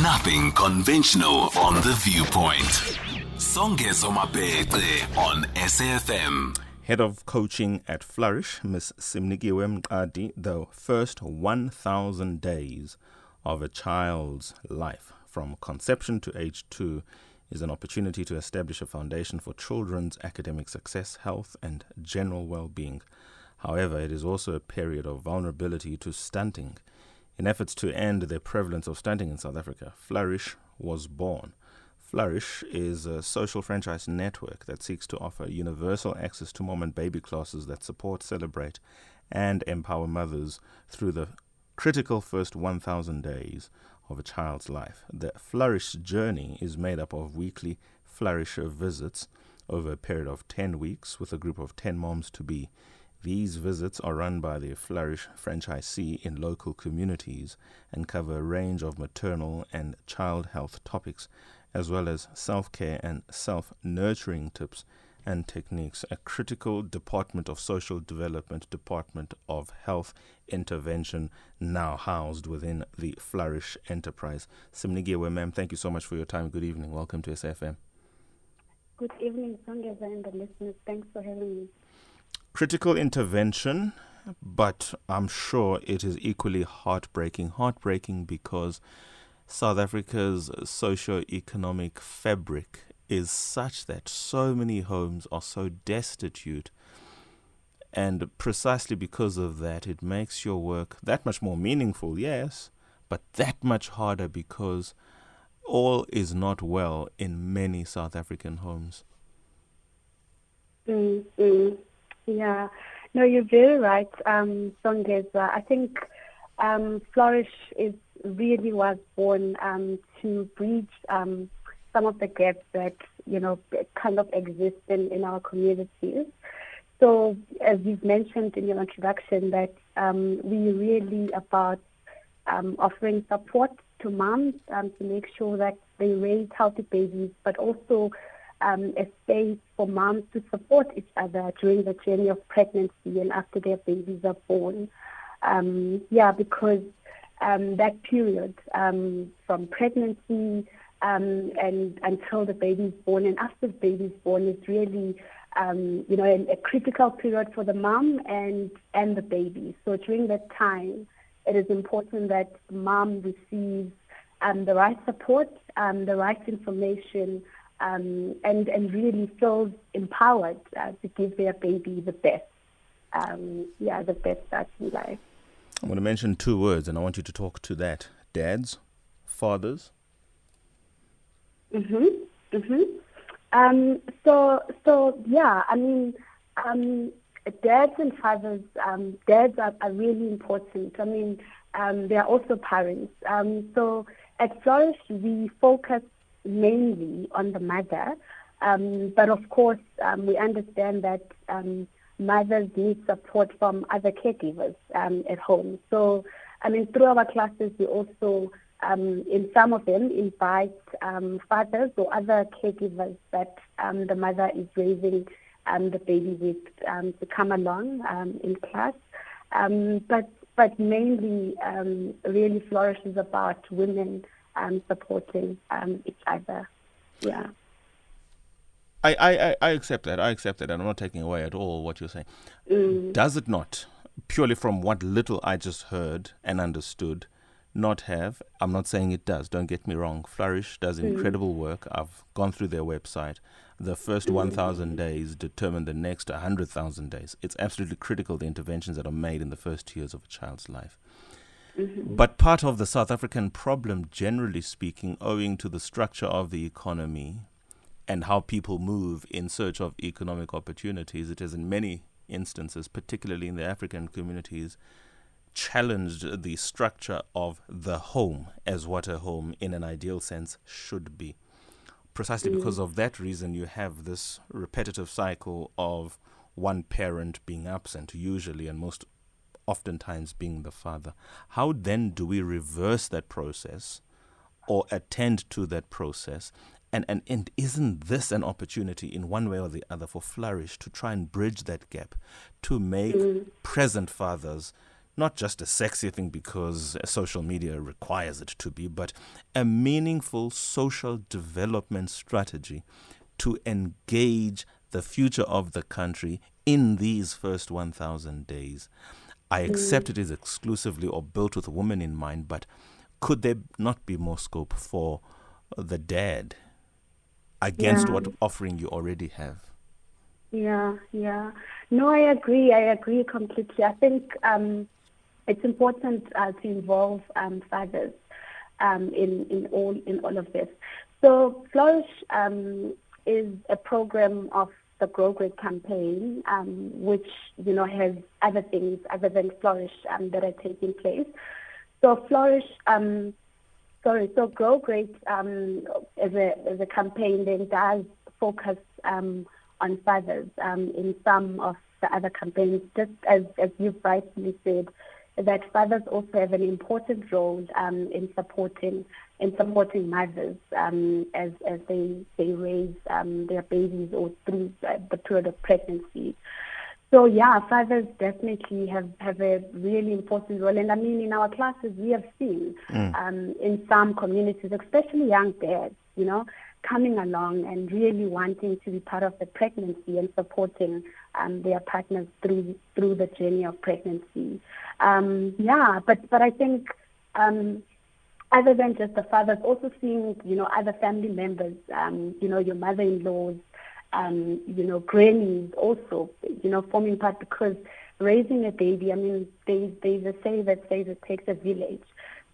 Nothing conventional on the viewpoint. Songezo Mapete on SAFM. Head of coaching at Flourish, Ms. Simnikiwe Mqadi, the first 1,000 days of a child's life from conception to age two is an opportunity to establish a foundation for children's academic success, health, and general well being. However, it is also a period of vulnerability to stunting. In efforts to end the prevalence of stunting in South Africa, Flourish was born. Flourish is a social franchise network that seeks to offer universal access to mom and baby classes that support, celebrate, and empower mothers through the critical first 1,000 days of a child's life. The Flourish journey is made up of weekly Flourish visits over a period of 10 weeks with a group of 10 moms to be. These visits are run by the Flourish franchisee in local communities and cover a range of maternal and child health topics, as well as self care and self nurturing tips and techniques. A critical Department of Social Development, Department of Health Intervention, now housed within the Flourish enterprise. Simnigiwe, ma'am, thank you so much for your time. Good evening. Welcome to SFM. Good evening, Songeza and the listeners. Thanks for having me critical intervention, but I'm sure it is equally heartbreaking. Heartbreaking because South Africa's socio-economic fabric is such that so many homes are so destitute. And precisely because of that, it makes your work that much more meaningful, yes, but that much harder because all is not well in many South African homes. Mm-hmm. Yeah, no, you're very right, um, Songeza. I think um, Flourish is really was born um, to bridge um, some of the gaps that you know kind of exist in, in our communities. So, as you've mentioned in your introduction, that um, we really about um, offering support to moms um, to make sure that they raise healthy babies, but also um, a space for moms to support each other during the journey of pregnancy and after their babies are born. Um, yeah, because um, that period um, from pregnancy um, and until the baby is born and after the baby is born is really um, you know a, a critical period for the mom and and the baby. So during that time, it is important that mom receives um, the right support, um, the right information um, and, and really feels empowered uh, to give their baby the best, um, yeah, the best start in life. I'm going to mention two words, and I want you to talk to that: dads, fathers. Mhm. Mhm. Um, so, so yeah, I mean, um, dads and fathers, um, dads are, are, really important. I mean, um, they are also parents. Um, so at Flourish, we focus mainly on the mother. Um, but of course, um, we understand that um, mothers need support from other caregivers um, at home. So, I mean, through our classes, we also, um, in some of them, invite um, fathers or other caregivers that the mother is raising the baby with to come along in class. but but mainly, really flourishes about women um, supporting um, each other. Yeah. I, I, I accept that. I accept that. I'm not taking away at all what you're saying. Mm. Does it not, purely from what little I just heard and understood, not have? I'm not saying it does. Don't get me wrong. Flourish does mm. incredible work. I've gone through their website. The first mm. 1,000 days determine the next 100,000 days. It's absolutely critical the interventions that are made in the first years of a child's life. Mm-hmm. But part of the South African problem, generally speaking, owing to the structure of the economy and how people move in search of economic opportunities, it has in many instances, particularly in the African communities, challenged the structure of the home as what a home in an ideal sense should be. Precisely mm. because of that reason, you have this repetitive cycle of one parent being absent, usually and most oftentimes being the father. How then do we reverse that process or attend to that process? And, and, and isn't this an opportunity in one way or the other for Flourish to try and bridge that gap, to make mm. present fathers not just a sexy thing because social media requires it to be, but a meaningful social development strategy to engage the future of the country in these first 1,000 days. I mm. accept it is exclusively or built with women in mind, but could there not be more scope for the dead against yeah. what offering you already have? Yeah, yeah. No, I agree. I agree completely. I think um, it's important uh, to involve um, fathers um, in in all in all of this. So Flourish um, is a program of the Grow Great campaign, um, which you know has other things other than Flourish um, that are taking place. So Flourish, um, sorry, so Grow Great um, as a as a campaign then does focus um, on fathers um, in some of the other campaigns, just as as you've rightly said that fathers also have an important role um, in supporting in supporting mothers um, as as they they raise um, their babies or through the period of pregnancy. So yeah, fathers definitely have, have a really important role. And I mean, in our classes, we have seen mm. um, in some communities, especially young dads, you know, coming along and really wanting to be part of the pregnancy and supporting um, their partners through through the journey of pregnancy. Um, yeah, but but I think um, other than just the fathers, also seeing you know other family members, um, you know your mother-in-laws, um, you know grannies, also you know forming part because raising a baby. I mean, they there's a say that says it takes a village.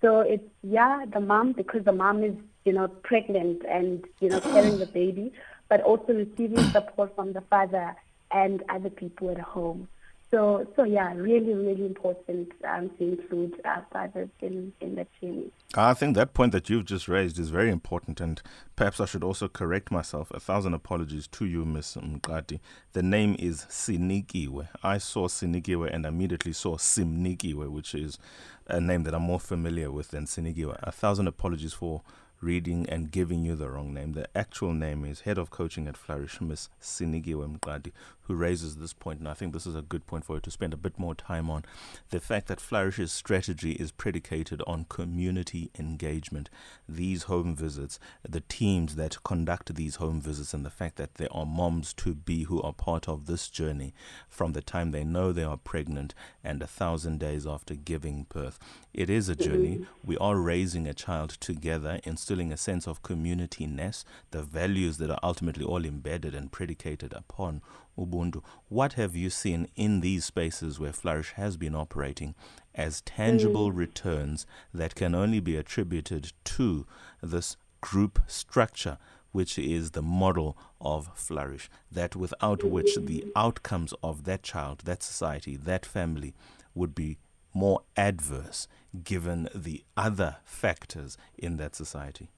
So it's yeah, the mom because the mom is you know, pregnant and, you know, carrying the baby, but also receiving support from the father and other people at home. So, so yeah, really, really important um, to include uh, fathers in, in the journey. I think that point that you've just raised is very important, and perhaps I should also correct myself. A thousand apologies to you, Miss Mqadi. The name is Sinikiwe. I saw Sinikiwe and immediately saw Simnikiwe, which is a name that I'm more familiar with than Sinikiwe. A thousand apologies for reading and giving you the wrong name. The actual name is Head of Coaching at Flourish, Miss Sinikiwe Mqadi, who raises this point. and I think this is a good point for you to spend a bit more time on. The fact that Flourish's strategy is predicated on community engagement. These home visits, the teams that conduct these home visits, and the fact that there are moms to be who are part of this journey from the time they know they are pregnant and a thousand days after giving birth. It is a journey. Mm-hmm. We are raising a child together, instilling a sense of community ness, the values that are ultimately all embedded and predicated upon Ubuntu. What have you seen in these spaces where Flourish has been operating as tangible mm. returns that can only be attributed to this group structure? Which is the model of flourish, that without which the outcomes of that child, that society, that family would be more adverse given the other factors in that society?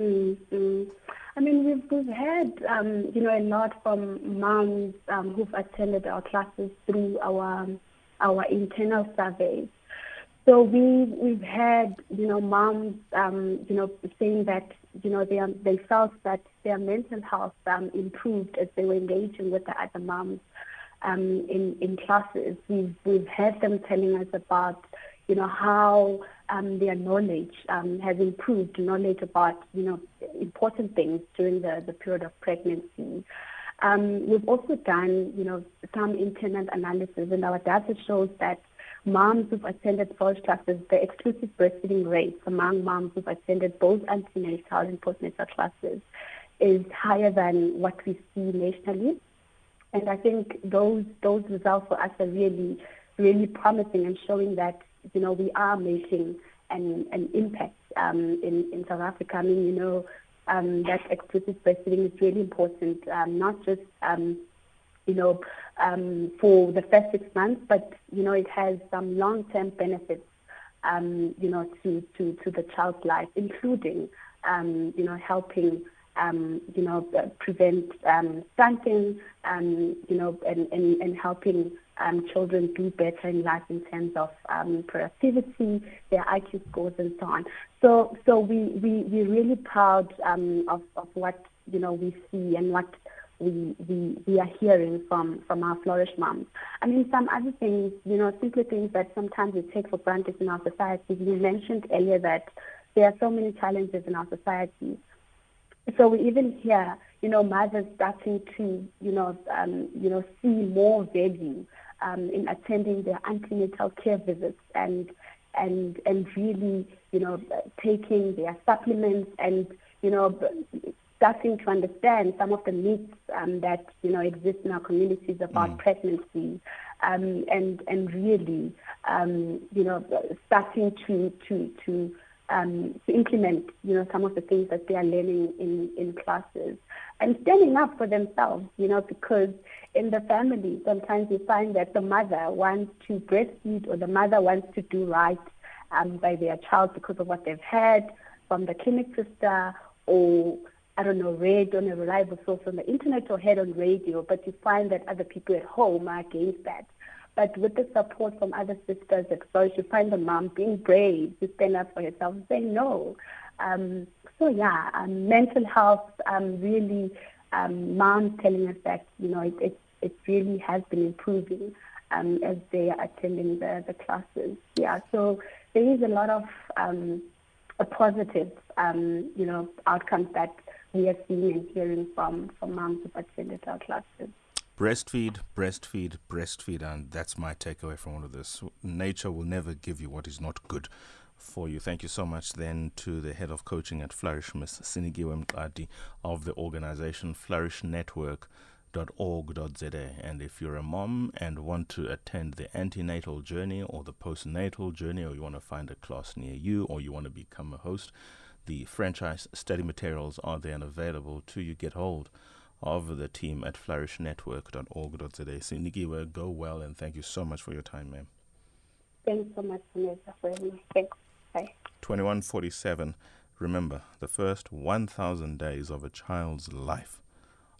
Mm-hmm. I mean, we've, we've had, um, you know, a lot from moms um, who've attended our classes through our our internal surveys. So we we've had, you know, moms, um, you know, saying that, you know, they they felt that their mental health um, improved as they were engaging with the other moms um, in, in classes. We've, we've had them telling us about, you know, how um, their knowledge um, has improved, knowledge about, you know, important things during the, the period of pregnancy. Um, we've also done, you know, some internal analysis, and our data shows that moms who've attended FOLS classes, the exclusive breastfeeding rates among moms who've attended both antenatal and postnatal classes is higher than what we see nationally. And I think those those results for us are really, really promising and showing that you know we are making an an impact um, in in South Africa. I mean, you know, um, that exclusive breastfeeding is really important, um, not just um, you know um, for the first six months, but you know it has some long-term benefits, um, you know, to to to the child's life, including you know helping um, you know, uh, prevent um, stunting, um, you know, and, and, and helping um, children do better in life in terms of um, productivity, their IQ scores, and so on. So, so we, we, we're really proud um, of, of what, you know, we see and what we, we, we are hearing from, from our flourish moms. I mean, some other things, you know, simply things that sometimes we take for granted in our society. You mentioned earlier that there are so many challenges in our society. So we even hear, you know, mothers starting to, you know, um, you know, see more value um, in attending their antenatal care visits and and and really, you know, taking their supplements and you know, starting to understand some of the myths um, that you know exist in our communities about mm. pregnancy, um, and and really, um, you know, starting to to to um, to implement, you know, some of the things that they are learning in, in classes and standing up for themselves, you know, because in the family, sometimes you find that the mother wants to breastfeed or the mother wants to do right um, by their child because of what they've heard from the clinic sister or I don't know, read on a reliable source on the internet or heard on radio, but you find that other people at home are against that. But with the support from other sisters at you find the mom being brave to stand up for herself and say no. Um, so yeah, um, mental health, um, really, um, moms telling us that, you know, it, it, it really has been improving um, as they are attending the, the classes. Yeah, so there is a lot of um, a positive, um, you know, outcomes that we are seeing and hearing from, from moms who attended our classes. Breastfeed, breastfeed, breastfeed, and that's my takeaway from all of this. Nature will never give you what is not good for you. Thank you so much then to the head of coaching at Flourish, Ms. Sinikiwe Mqadi of the organization Flourish Network org.za and if you're a mom and want to attend the antenatal journey or the postnatal journey or you want to find a class near you or you want to become a host the franchise study materials are there and available to you get hold of the team at flourishnetwork.org.za Sinikiwe, go well and thank you so much for your time ma'am. Thanks so much Vanessa, for having me. Thanks. Bye. 2147 remember the first 1000 days of a child's life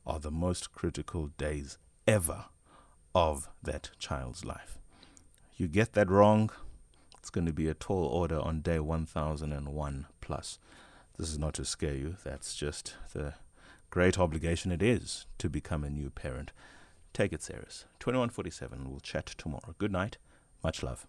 are the most critical days ever of that child's life. You get that wrong, it's going to be a tall order on day 1001 plus. This is not to scare you, that's just the great obligation it is to become a new parent. Take it serious. 2147, we'll chat tomorrow. Good night. Much love.